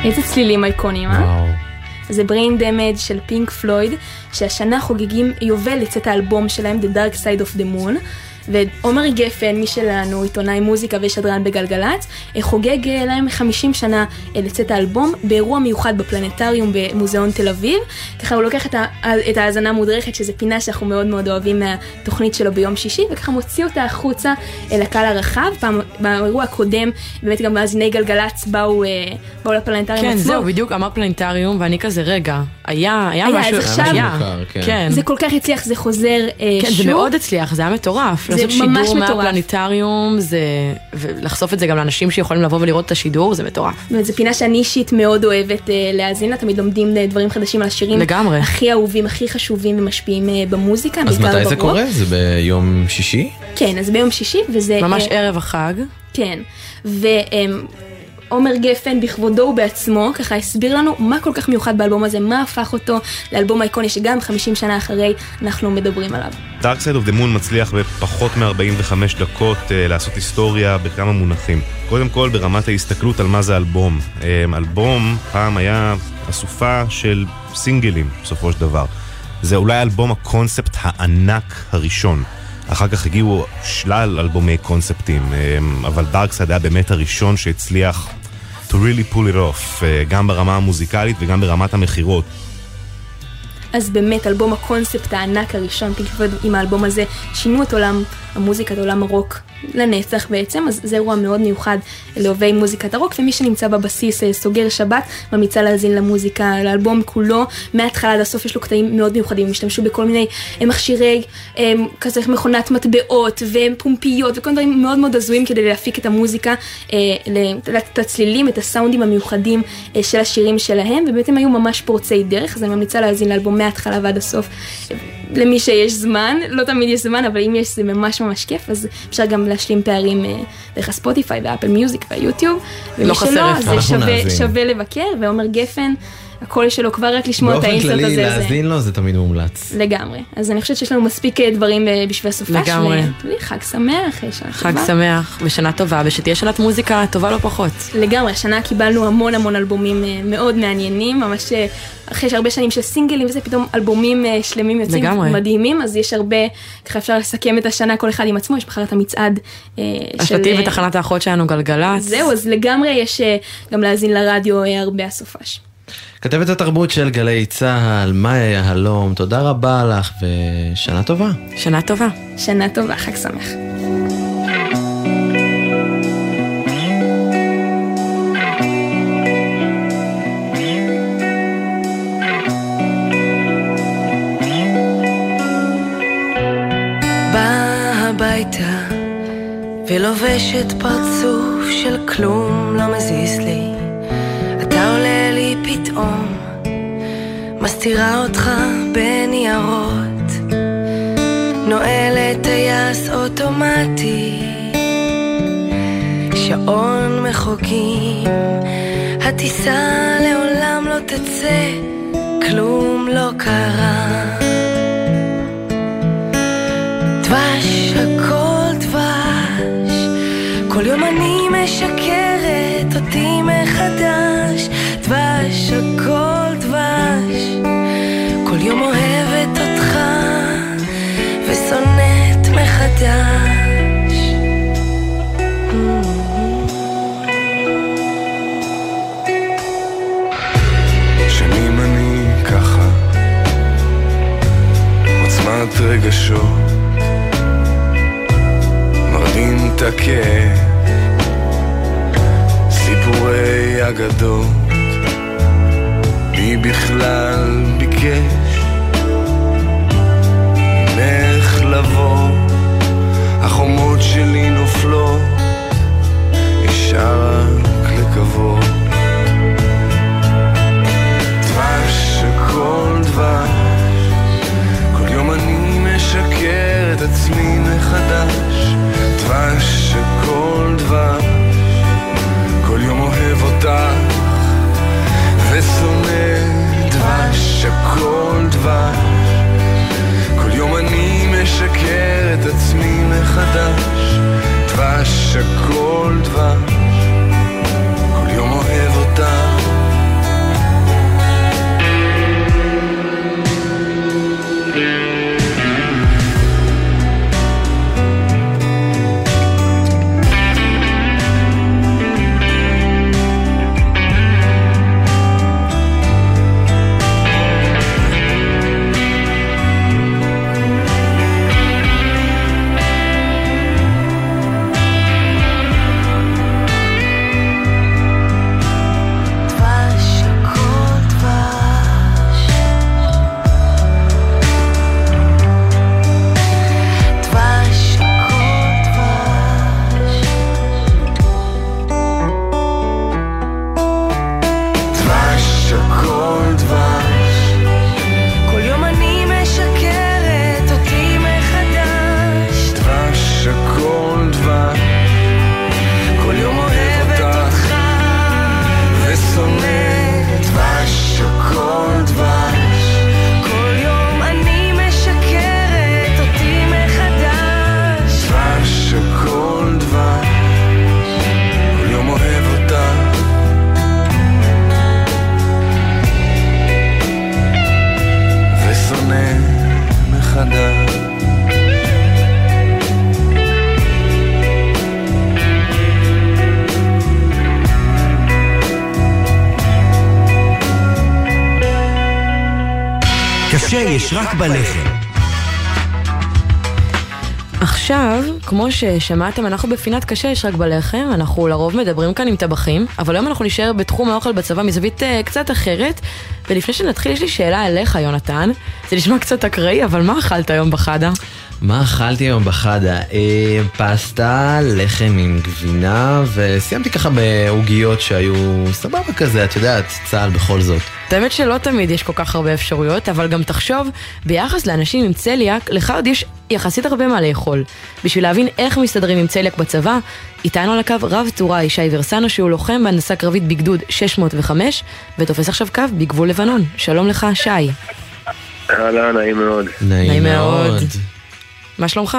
איזה צלילים אייקונים, אה? זה brain damage של פינק פלויד, שהשנה חוגגים יובל לצאת האלבום שלהם, The Dark Side of the Moon. ועומר גפן, מי שלנו, עיתונאי מוזיקה ושדרן בגלגלצ, אה, חוגג אה, להם 50 שנה אה, לצאת האלבום באירוע מיוחד בפלנטריום במוזיאון תל אביב. ככה הוא לוקח את, ה, את ההאזנה המודרכת, שזו פינה שאנחנו מאוד מאוד אוהבים מהתוכנית שלו ביום שישי, וככה מוציא אותה החוצה אה, לקהל הרחב. פעם, באירוע הקודם, באמת גם מאזיני גלגלצ באו, אה, באו לפלנטריום כן, עצמו. זהו, בדיוק אמר פלנטריום, ואני כזה, רגע, היה, היה היה, משהו, עכשיו- היה, כן. זה כל כך הצליח, זה חוזר אה, כן, שוב. זה מאוד הצליח, זה היה מטורף. זה לעשות ממש שידור מטורף. מהפלניטריום, זה... ולחשוף את זה גם לאנשים שיכולים לבוא ולראות את השידור, זה מטורף. באמת, זו פינה שאני אישית מאוד אוהבת אה, להאזין לה, תמיד לומדים אה, דברים חדשים על השירים. לגמרי. הכי אהובים, הכי חשובים ומשפיעים אה, במוזיקה, אז מתי זה. קורה? זה ביום שישי? כן, אז ביום שישי, וזה... ממש אה, ערב החג. כן, ועומר גפן בכבודו ובעצמו ככה הסביר לנו מה כל כך מיוחד באלבום הזה, מה הפך אותו לאלבום האיקוני שגם 50 שנה אחרי אנחנו מדברים עליו. Dark Side of the Moon מצליח בפחות מ-45 דקות uh, לעשות היסטוריה בכמה מונחים. קודם כל ברמת ההסתכלות על מה זה אלבום. Um, אלבום פעם היה אסופה של סינגלים בסופו של דבר. זה אולי אלבום הקונספט הענק הראשון. אחר כך הגיעו שלל אלבומי קונספטים, um, אבל Side היה באמת הראשון שהצליח to really pull it off, uh, גם ברמה המוזיקלית וגם ברמת המכירות. אז באמת, אלבום הקונספט הענק הראשון, פינק פלויד עם האלבום הזה, שינו את עולם המוזיקה, את עולם הרוק לנצח בעצם, אז זה אירוע מאוד מיוחד לאוהבי מוזיקת הרוק, ומי שנמצא בבסיס אה, סוגר שבת, ממליצה להאזין למוזיקה, לאלבום כולו, מההתחלה עד הסוף יש לו קטעים מאוד מיוחדים, הם השתמשו בכל מיני אה, מכשירי, אה, כזה מכונת מטבעות, ופומפיות, וכל דברים מאוד מאוד הזויים כדי להפיק את המוזיקה, את הצלילים, את הסאונדים המיוחדים של השירים שלהם, ובאמת הם היו ממש פורצי דרך, אז אני ממליצה להאזין לאלבום מההתחלה ועד הסוף. למי שיש זמן, לא תמיד יש זמן, אבל אם יש זה ממש ממש כיף, אז אפשר גם להשלים פערים אה, דרך הספוטיפיי ואפל מיוזיק והיוטיוב. ומי לא חסר שלא, איפה. זה אנחנו שווה, נאזין. שווה לבקר, ועומר גפן, הקול שלו כבר רק לשמוע את באופן האינסרט כללי, הזה. זה- להאזין לו זה תמיד מומלץ. לגמרי. אז אני חושבת שיש לנו מספיק אה, דברים אה, בשביל הסופש. לגמרי. ו- חג שמח, אה, שנה חג טובה. שמח ושנה טובה, ושתהיה שנת מוזיקה טובה לא פחות. לגמרי, השנה קיבלנו המון המון אלבומים אה, מאוד מעניינים, ממש אה, אחרי שהרבה שנים של סינגלים וזה, פתאום אלבומים אה, שלמים יוצאים לגמרי. מדהימים, אז יש הרבה, ככה אפשר לסכם את השנה כל אחד עם עצמו, יש מחר את המצעד אה, של... אה, ותחנת האחות שלנו גלגלצ. זהו, אז לגמרי יש אה, גם להאזין לרדיו אה, הרבה הסופש. כתבת התרבות של גלי צה"ל, מאיה יהלום, תודה רבה לך ושנה טובה. שנה טובה. שנה טובה, חג שמח. הביתה ולובשת פרצוף של כלום לא מזיז לי. עולה לי פתאום, מסתירה אותך בניירות, נועלת טייס אוטומטי, שעון מחוגים, הטיסה לעולם לא תצא, כלום לא קרה. דבש, הכל דבש, כל יום אני משקרת אותי מחדש, דבש, הכל דבש, כל יום אוהבת אותך ושונאת מחדש. רק בלחם. עכשיו, כמו ששמעתם, אנחנו בפינת קשה יש רק בלחם, אנחנו לרוב מדברים כאן עם טבחים, אבל היום אנחנו נשאר בתחום האוכל בצבא מזווית uh, קצת אחרת, ולפני שנתחיל יש לי שאלה אליך, יונתן. זה נשמע קצת אקראי, אבל מה אכלת היום בחדה? מה אכלתי היום בחדה? אה, פסטה, לחם עם גבינה, וסיימתי ככה בעוגיות שהיו סבבה כזה, את יודעת, צה"ל בכל זאת. את האמת שלא תמיד יש כל כך הרבה אפשרויות, אבל גם תחשוב, ביחס לאנשים עם צליאק, לך עוד יש יחסית הרבה מה לאכול. בשביל להבין איך מסתדרים עם צליאק בצבא, איתנו על הקו רב טוראי שי ורסנו, שהוא לוחם בהנדסה קרבית בגדוד 605, ותופס עכשיו קו בגבול לבנון. שלום לך, שי. אהלן, נעים מאוד. נעים מאוד. מה שלומך?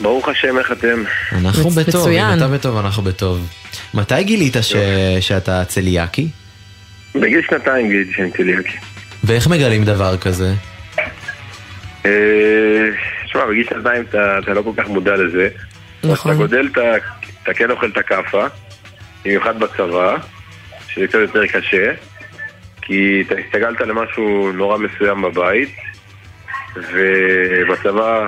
ברוך השם, איך אתם? אנחנו בטוב. אם אתה בטוב, אנחנו בטוב. מתי גילית ש... שאתה צליאקי? בגיל שנתיים גיליתי שאני צליאקי. ואיך מגלים דבר כזה? אה, תשמע, בגיל שנתיים אתה אתה לא כל כך מודע לזה. נכון. אתה גודל, אתה אתה כן אוכל את הכאפה, במיוחד בצבא, שזה קצת יותר קשה, כי אתה הסתגלת למשהו נורא מסוים בבית, ובצבא,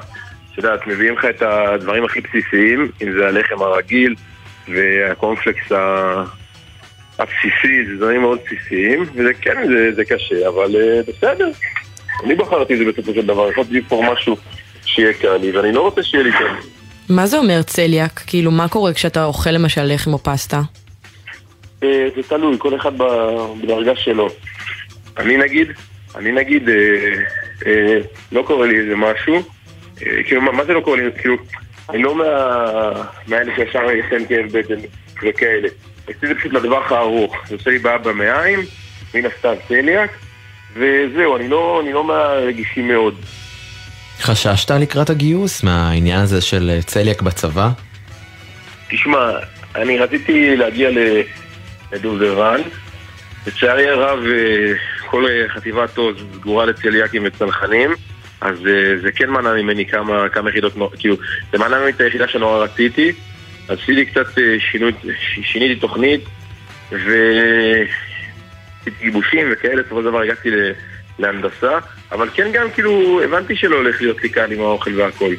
את יודעת, מביאים לך את הדברים הכי בסיסיים, אם זה הלחם הרגיל והקורנפלקס ה- הבסיסי, זה דברים מאוד בסיסיים, וזה כן, זה, זה קשה, אבל אה, בסדר. אני בחרתי את זה בסופו של דבר, יכולתי לבחור משהו שיהיה לי, ואני לא רוצה שיהיה לי קל. מה זה אומר צליאק? כאילו, מה קורה כשאתה אוכל למשל לחם או פסטה? אה, זה תלוי, כל אחד בדרגה שלו. אני נגיד, אני נגיד, אה, אה, לא קורה לי איזה משהו, אה, כאילו, מה, מה זה לא קורה לי? כאילו, אני לא מה- מהאלה שישר ישן כאב בטן וכאלה. אצלי זה פשוט לטווח הארוך. זה עושה לי בעיה במעיים, מן הסתם צליאק, וזהו, אני לא, אני לא מהרגישים מאוד. חששת לקראת הגיוס מהעניין הזה של אה, צליאק בצבא? תשמע, אני רציתי להגיע לדובדבן. לצערי הרב, אה, כל חטיבת עוז סגורה לצליאקים וצנחנים, אז אה, זה כן מנע ממני כמה, כמה יחידות, כאילו, זה מנע ממני את היחידה שנורא רציתי, עשיתי קצת אה, שינוי, ש- שיניתי תוכנית, ועשיתי גיבושים וכאלה, בסופו של דבר הגעתי להנדסה, אבל כן גם כאילו, הבנתי שלא הולך להיות לי קל עם האוכל והכל.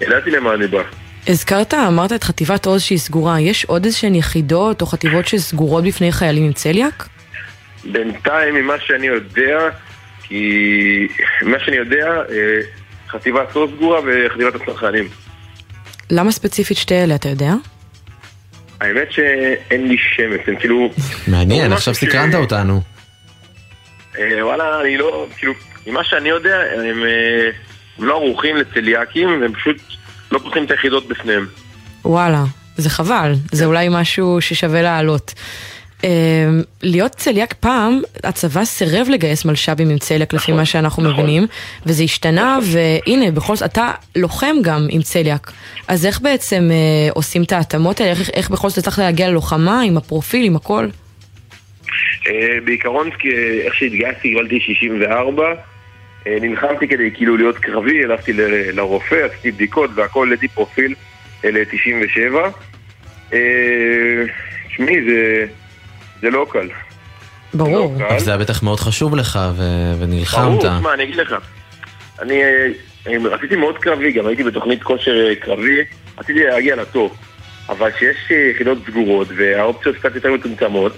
ידעתי למה אני בא. הזכרת, אמרת את חטיבת עוז שהיא סגורה, יש עוד איזשהן יחידות או חטיבות שסגורות בפני חיילים עם צליאק? בינתיים, ממה שאני יודע, כי... ממה שאני יודע, אה, חטיבת עוז סגורה וחטיבת הצרכנים. למה ספציפית שתי אלה, אתה יודע? האמת שאין לי שמץ, הם כאילו... מעניין, עכשיו סקרנת אותנו. אה, וואלה, אני לא... כאילו, ממה שאני יודע, הם, אה, הם לא ערוכים לצליאקים, והם פשוט לא פותחים את היחידות בפניהם. וואלה, זה חבל, זה אולי משהו ששווה להעלות. אה, להיות צליאק פעם, הצבא סירב לגייס מלש"בים עם צליאק לפי מה שאנחנו מבינים, וזה השתנה, והנה, בכל זאת, אתה לוחם גם עם צליאק. אז איך בעצם אה, עושים את ההתאמות האלה? איך, איך בכל זאת הצלחת להגיע ללוחמה, עם הפרופיל, עם הכל? אה, בעיקרון, אה, איך שהתגייסתי, קיבלתי 64. אה, נלחמתי כדי כאילו להיות קרבי, הלכתי ל- לרופא, עשיתי בדיקות והכל, העליתי פרופיל אה, ל-97. תשמעי, זה, זה לא קל. ברור. לא אבל זה היה בטח מאוד חשוב לך ו- ונלחמת. ברור, תשמע, אני אגיד לך. אני אה, רציתי מאוד קרבי, גם הייתי בתוכנית כושר אה, קרבי, רציתי להגיע לטופ. אבל כשיש אה, יחידות סגורות והאופציות קצת יותר מצומצמות,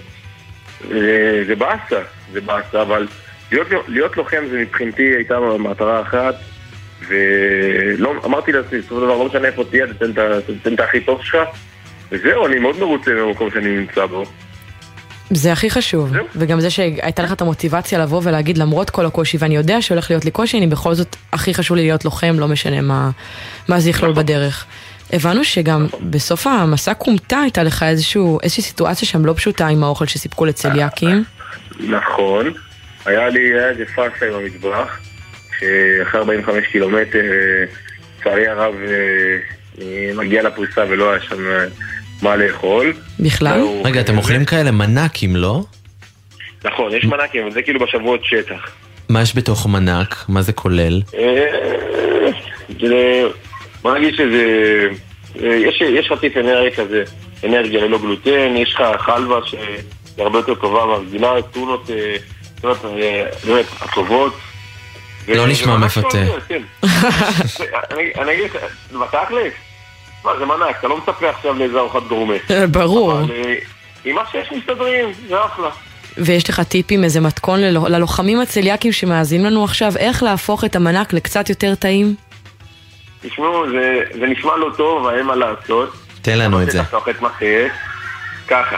זה זה באסה, זה באסה, אבל להיות, להיות לוחם זה מבחינתי הייתה מטרה אחת, ולא, אמרתי לעצמי, בסופו של דבר, לא משנה איפה תהיה, תתן את ה- תתן את הכי טוב שלך, וזהו, אני מאוד מרוצה מהמקום שאני נמצא בו. זה הכי חשוב, וגם זה שהייתה לך את המוטיבציה לבוא ולהגיד למרות כל הקושי, ואני יודע שהולך להיות לי קושי, אני בכל זאת, הכי חשוב לי להיות לוחם, לא משנה מה, מה זה יכלול בדרך. הבנו שגם בסוף המסע כומתה הייתה לך איזשהו, איזושהי סיטואציה שם לא פשוטה עם האוכל שסיפקו לצליאקים. נכון, היה לי, היה איזה פאסה עם המטבח, שאחרי 45 קילומטר, אה, לצערי הרב, אה, מגיע לפריסה ולא היה שם אה, מה לאכול. בכלל? רגע, אתם אוכלים כאלה מנקים, לא? נכון, יש מנקים, אבל זה כאילו בשבועות שטח. מה יש בתוך מנק? מה זה כולל? אה, בוא נגיד שזה, אה, יש, רציף אנרגיה כזה, אנרגיה ללא גלוטן, יש לך חלבה שהיא הרבה יותר טובה מהמדינה, טונות, אה, טונות אה, באמת הטובות, לא נשמע מפתה. כן. [laughs] אני- אני אגיד לך, בתכלס, מה, זה מנהק, אתה לא מצפה עכשיו לאיזה ארוחת גורמה. [laughs] ברור. אבל אה, עם מה שיש מסתדרים, זה אחלה. ויש לך טיפים, איזה מתכון ללו- ללוחמים הצליאקים שמאזינים לנו עכשיו, איך להפוך את המנק לקצת יותר טעים? תשמעו, זה, זה נשמע לא טוב, אין מה לעשות. תן לנו את זה. לחתוך את מה שיש. ככה,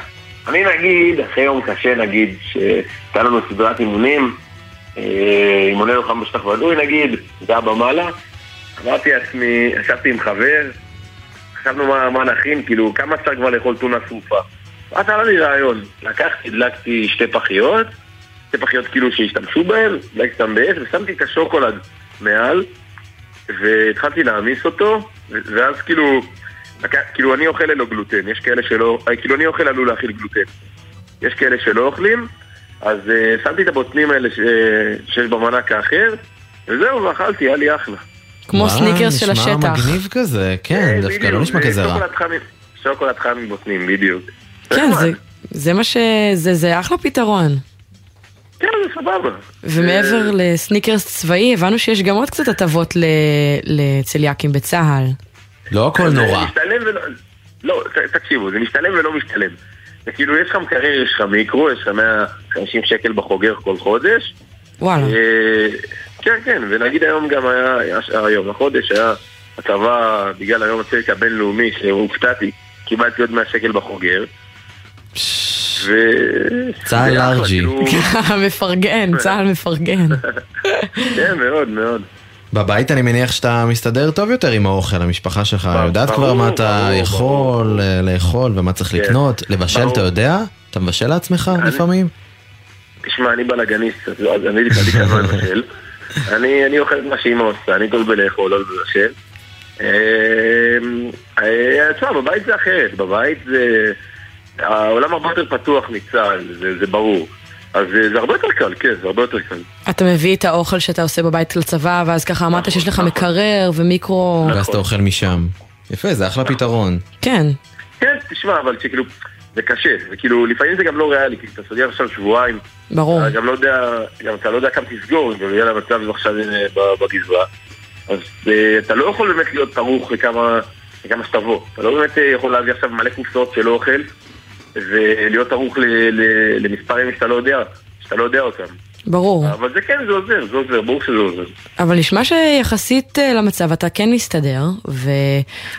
אני נגיד, אחרי יום קשה נגיד, שהייתה לנו סדרת אימונים, אה, אימוני לוחם בשטח בדוי נגיד, זה היה במעלה, אמרתי לעצמי, ישבתי עם חבר, חשבנו מה, מה נכין, כאילו, כמה אפשר כבר לאכול טונה שרופה. ואז עלה לי רעיון, לקחתי, הדלקתי שתי פחיות, שתי פחיות כאילו שהשתמשו בהן, הדלקתי אותן באש, ושמתי את השוקולד מעל, והתחלתי להעמיס אותו, ואז כאילו, כאילו אני אוכל ללא גלוטן, יש כאלה שלא, אה, כאילו אני אוכל עלול להכיל גלוטן. יש כאלה שלא אוכלים, אז uh, שמתי את הבוטנים האלה ש, שיש במנק האחר, וזהו, ואכלתי, היה לי אחלה. כמו סניקרס של נשמע השטח. מגניב כזה, כן, דווקא לא נשמע זה כזה רע. שוקולד חם- שוקולד חם עם בוטנים, בדיוק. כן, זה, זה מה ש... זה, זה אחלה פתרון. כן, זה סבבה. ומעבר לסניקרס צבאי, הבנו שיש גם עוד קצת הטבות ל... לצליאקים בצה"ל. לא הכל זה נורא. משתלם ולא... לא, תקשיבו, זה משתלם ולא משתלם. זה כאילו, יש לך מקרר, יש לך מיקרו, יש לך 150 שקל בחוגר כל חודש. וואלה. אה, כן, כן, ונגיד היום גם היה, היום, החודש היה הצבא, בגלל היום הצדק הבינלאומי, שהופתעתי, קיבלתי עוד 100 שקל בחוגר. ו... צה"ל לארג'י. כאילו- מפרגן, צה"ל מפרגן. כן, מאוד, מאוד. בבית אני מניח שאתה מסתדר טוב יותר עם האוכל, המשפחה שלך יודעת כבר מה אתה ברור, יכול אה, לאכול ומה צריך כן. לקנות. לבשל ברור. אתה יודע? אתה מבשל לעצמך אני- לפעמים? תשמע, אני בלאגניסט, אז אז אני לפעמים לא מבשל. אני אני אוכל את מה שאימא עושה, אני טוב בלאכול, לא לבשל. אמ, אה, תשמע, בבית זה אחרת, בבית זה... העולם הרבה יותר פתוח מצה"ל, זה זה ברור. אז אה, זה הרבה יותר קל, כן, זה הרבה יותר קל. אתה מביא את האוכל שאתה עושה בבית לצבא, ואז ככה אמרת שיש לך מקרר ומיקרו... ואז אתה אוכל משם. יפה, זה אחלה פתרון. כן. כן, תשמע, אבל שכאילו, זה קשה, וכאילו, לפעמים זה גם לא ריאלי, כי אתה סוגר עכשיו שבועיים, ברור. גם לא יודע, גם אתה לא יודע כמה תסגור, אם יהיה למצב עכשיו בגזרה. אז אה, אתה לא יכול באמת להיות ערוך לכמה, שתבוא. אתה לא באמת אה, יכול להביא עכשיו מלא קופסאות של אוכל, ולהיות ערוך למספרים שאתה לא יודע, שאתה לא יודע אותם. ברור. אבל זה כן, זה עוזר, זה עוזר, ברור שזה עוזר. אבל נשמע שיחסית אה, למצב אתה כן מסתדר, וגם...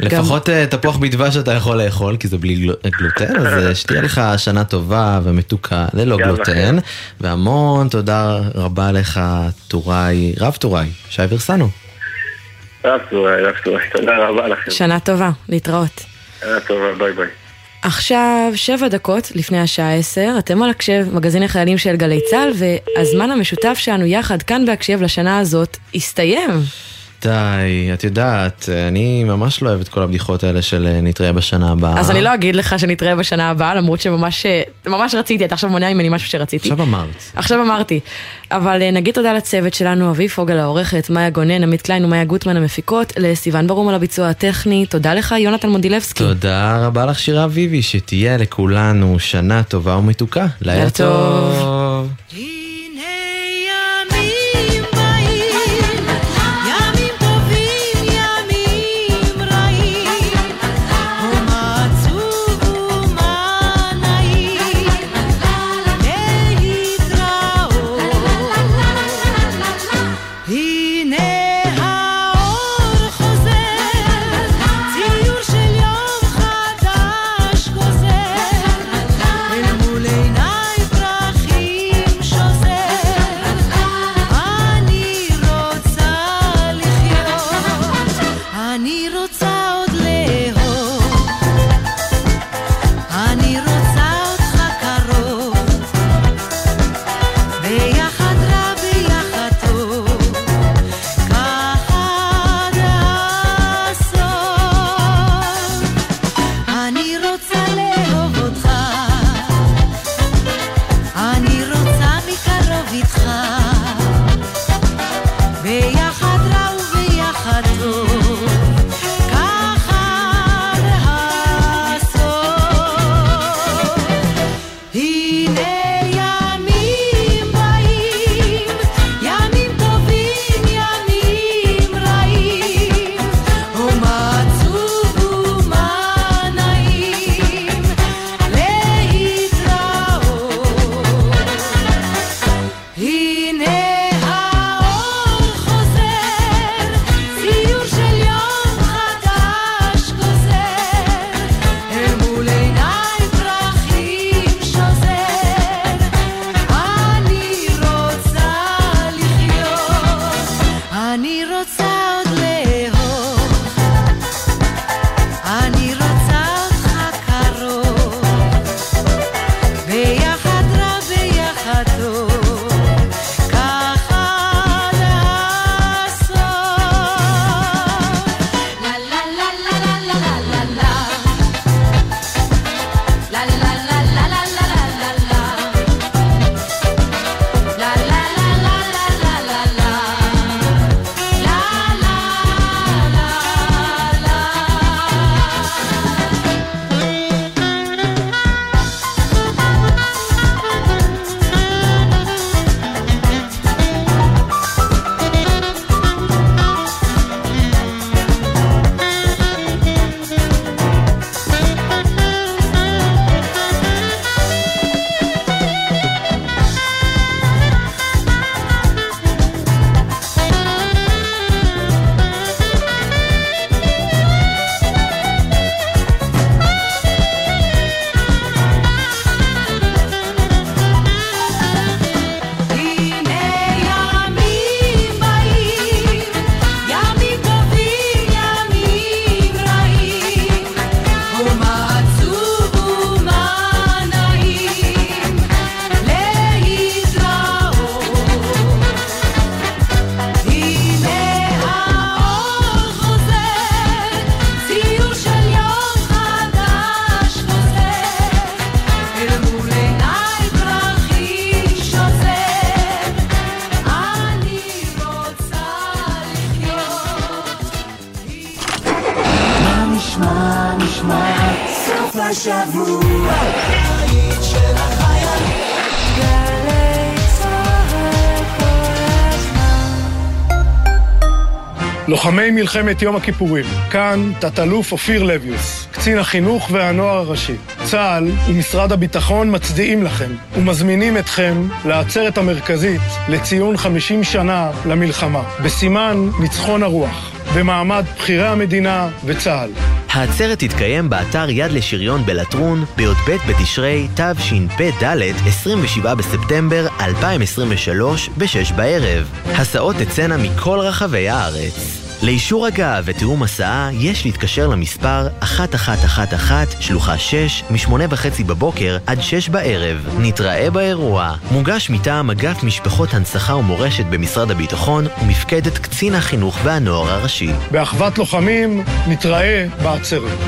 לפחות אה, תפוח בדבש אתה יכול לאכול, כי זה בלי גלו- גלוטן, אז אה, שתהיה לך שנה טובה ומתוקה ללא גם גלוטן. והמון תודה רבה לך, טוראי, רב טוראי, שי ורסנו. רב טוראי, רב טוראי, תודה רבה לכם. שנה טובה, להתראות. שנה טובה, ביי ביי. עכשיו שבע דקות לפני השעה עשר, אתם על הקשב, מגזין החיילים של גלי צה"ל, והזמן המשותף שלנו יחד כאן בהקשב לשנה הזאת הסתיים. די, את יודעת, אני ממש לא אוהב את כל הבדיחות האלה של אה, נתראה בשנה הבאה. אז אני לא אגיד לך שנתראה בשנה הבאה, למרות שממש אה, ממש רציתי, אתה עכשיו מונע ממני משהו שרציתי. עכשיו אמרת. עכשיו אמרתי. אבל אה, נגיד תודה לצוות שלנו, אביב פוגל העורכת, מאיה גונן, עמית קליין ומאיה גוטמן המפיקות, לסיון ברום על הביצוע הטכני, תודה לך יונתן מונדילבסקי. תודה רבה לך שירה אביבי, שתהיה לכולנו שנה טובה ומתוקה. לילה טוב. טוב. אני רוצה לוחמי מלחמת יום הכיפורים, כאן תת-אלוף אופיר לביוס, קצין החינוך והנוער הראשי. צה"ל ומשרד הביטחון מצדיעים לכם ומזמינים אתכם לעצרת המרכזית לציון 50 שנה למלחמה, בסימן ניצחון הרוח, במעמד בכירי המדינה וצה"ל. העצרת תתקיים באתר יד לשריון בלטרון בי"ב בתשרי תשפ"ד, 27 בספטמבר 2023, ב-6 בערב. הסעות תצאנה מכל רחבי הארץ. לאישור הגעה ותיאום הסעה יש להתקשר למספר 1111, שלוחה 6, מ-8 וחצי בבוקר עד 6 בערב. נתראה באירוע. מוגש מטעם אגף משפחות הנצחה ומורשת במשרד הביטחון ומפקדת קצין החינוך והנוער הראשי. באחוות לוחמים, נתראה בעצרת.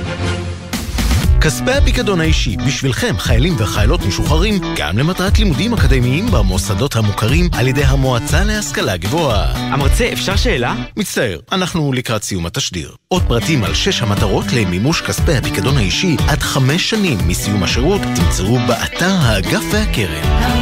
כספי הפיקדון האישי בשבילכם, חיילים וחיילות משוחררים, גם למטרת לימודים אקדמיים במוסדות המוכרים על ידי המועצה להשכלה גבוהה. המרצה, אפשר שאלה? מצטער, אנחנו לקראת סיום התשדיר. עוד פרטים על שש המטרות למימוש כספי הפיקדון האישי עד חמש שנים מסיום השירות תמצאו באתר האגף והקרן.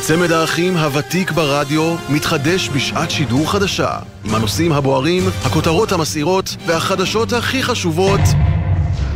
צמד האחים הוותיק ברדיו מתחדש בשעת שידור חדשה עם הנושאים הבוערים, הכותרות המסעירות והחדשות הכי חשובות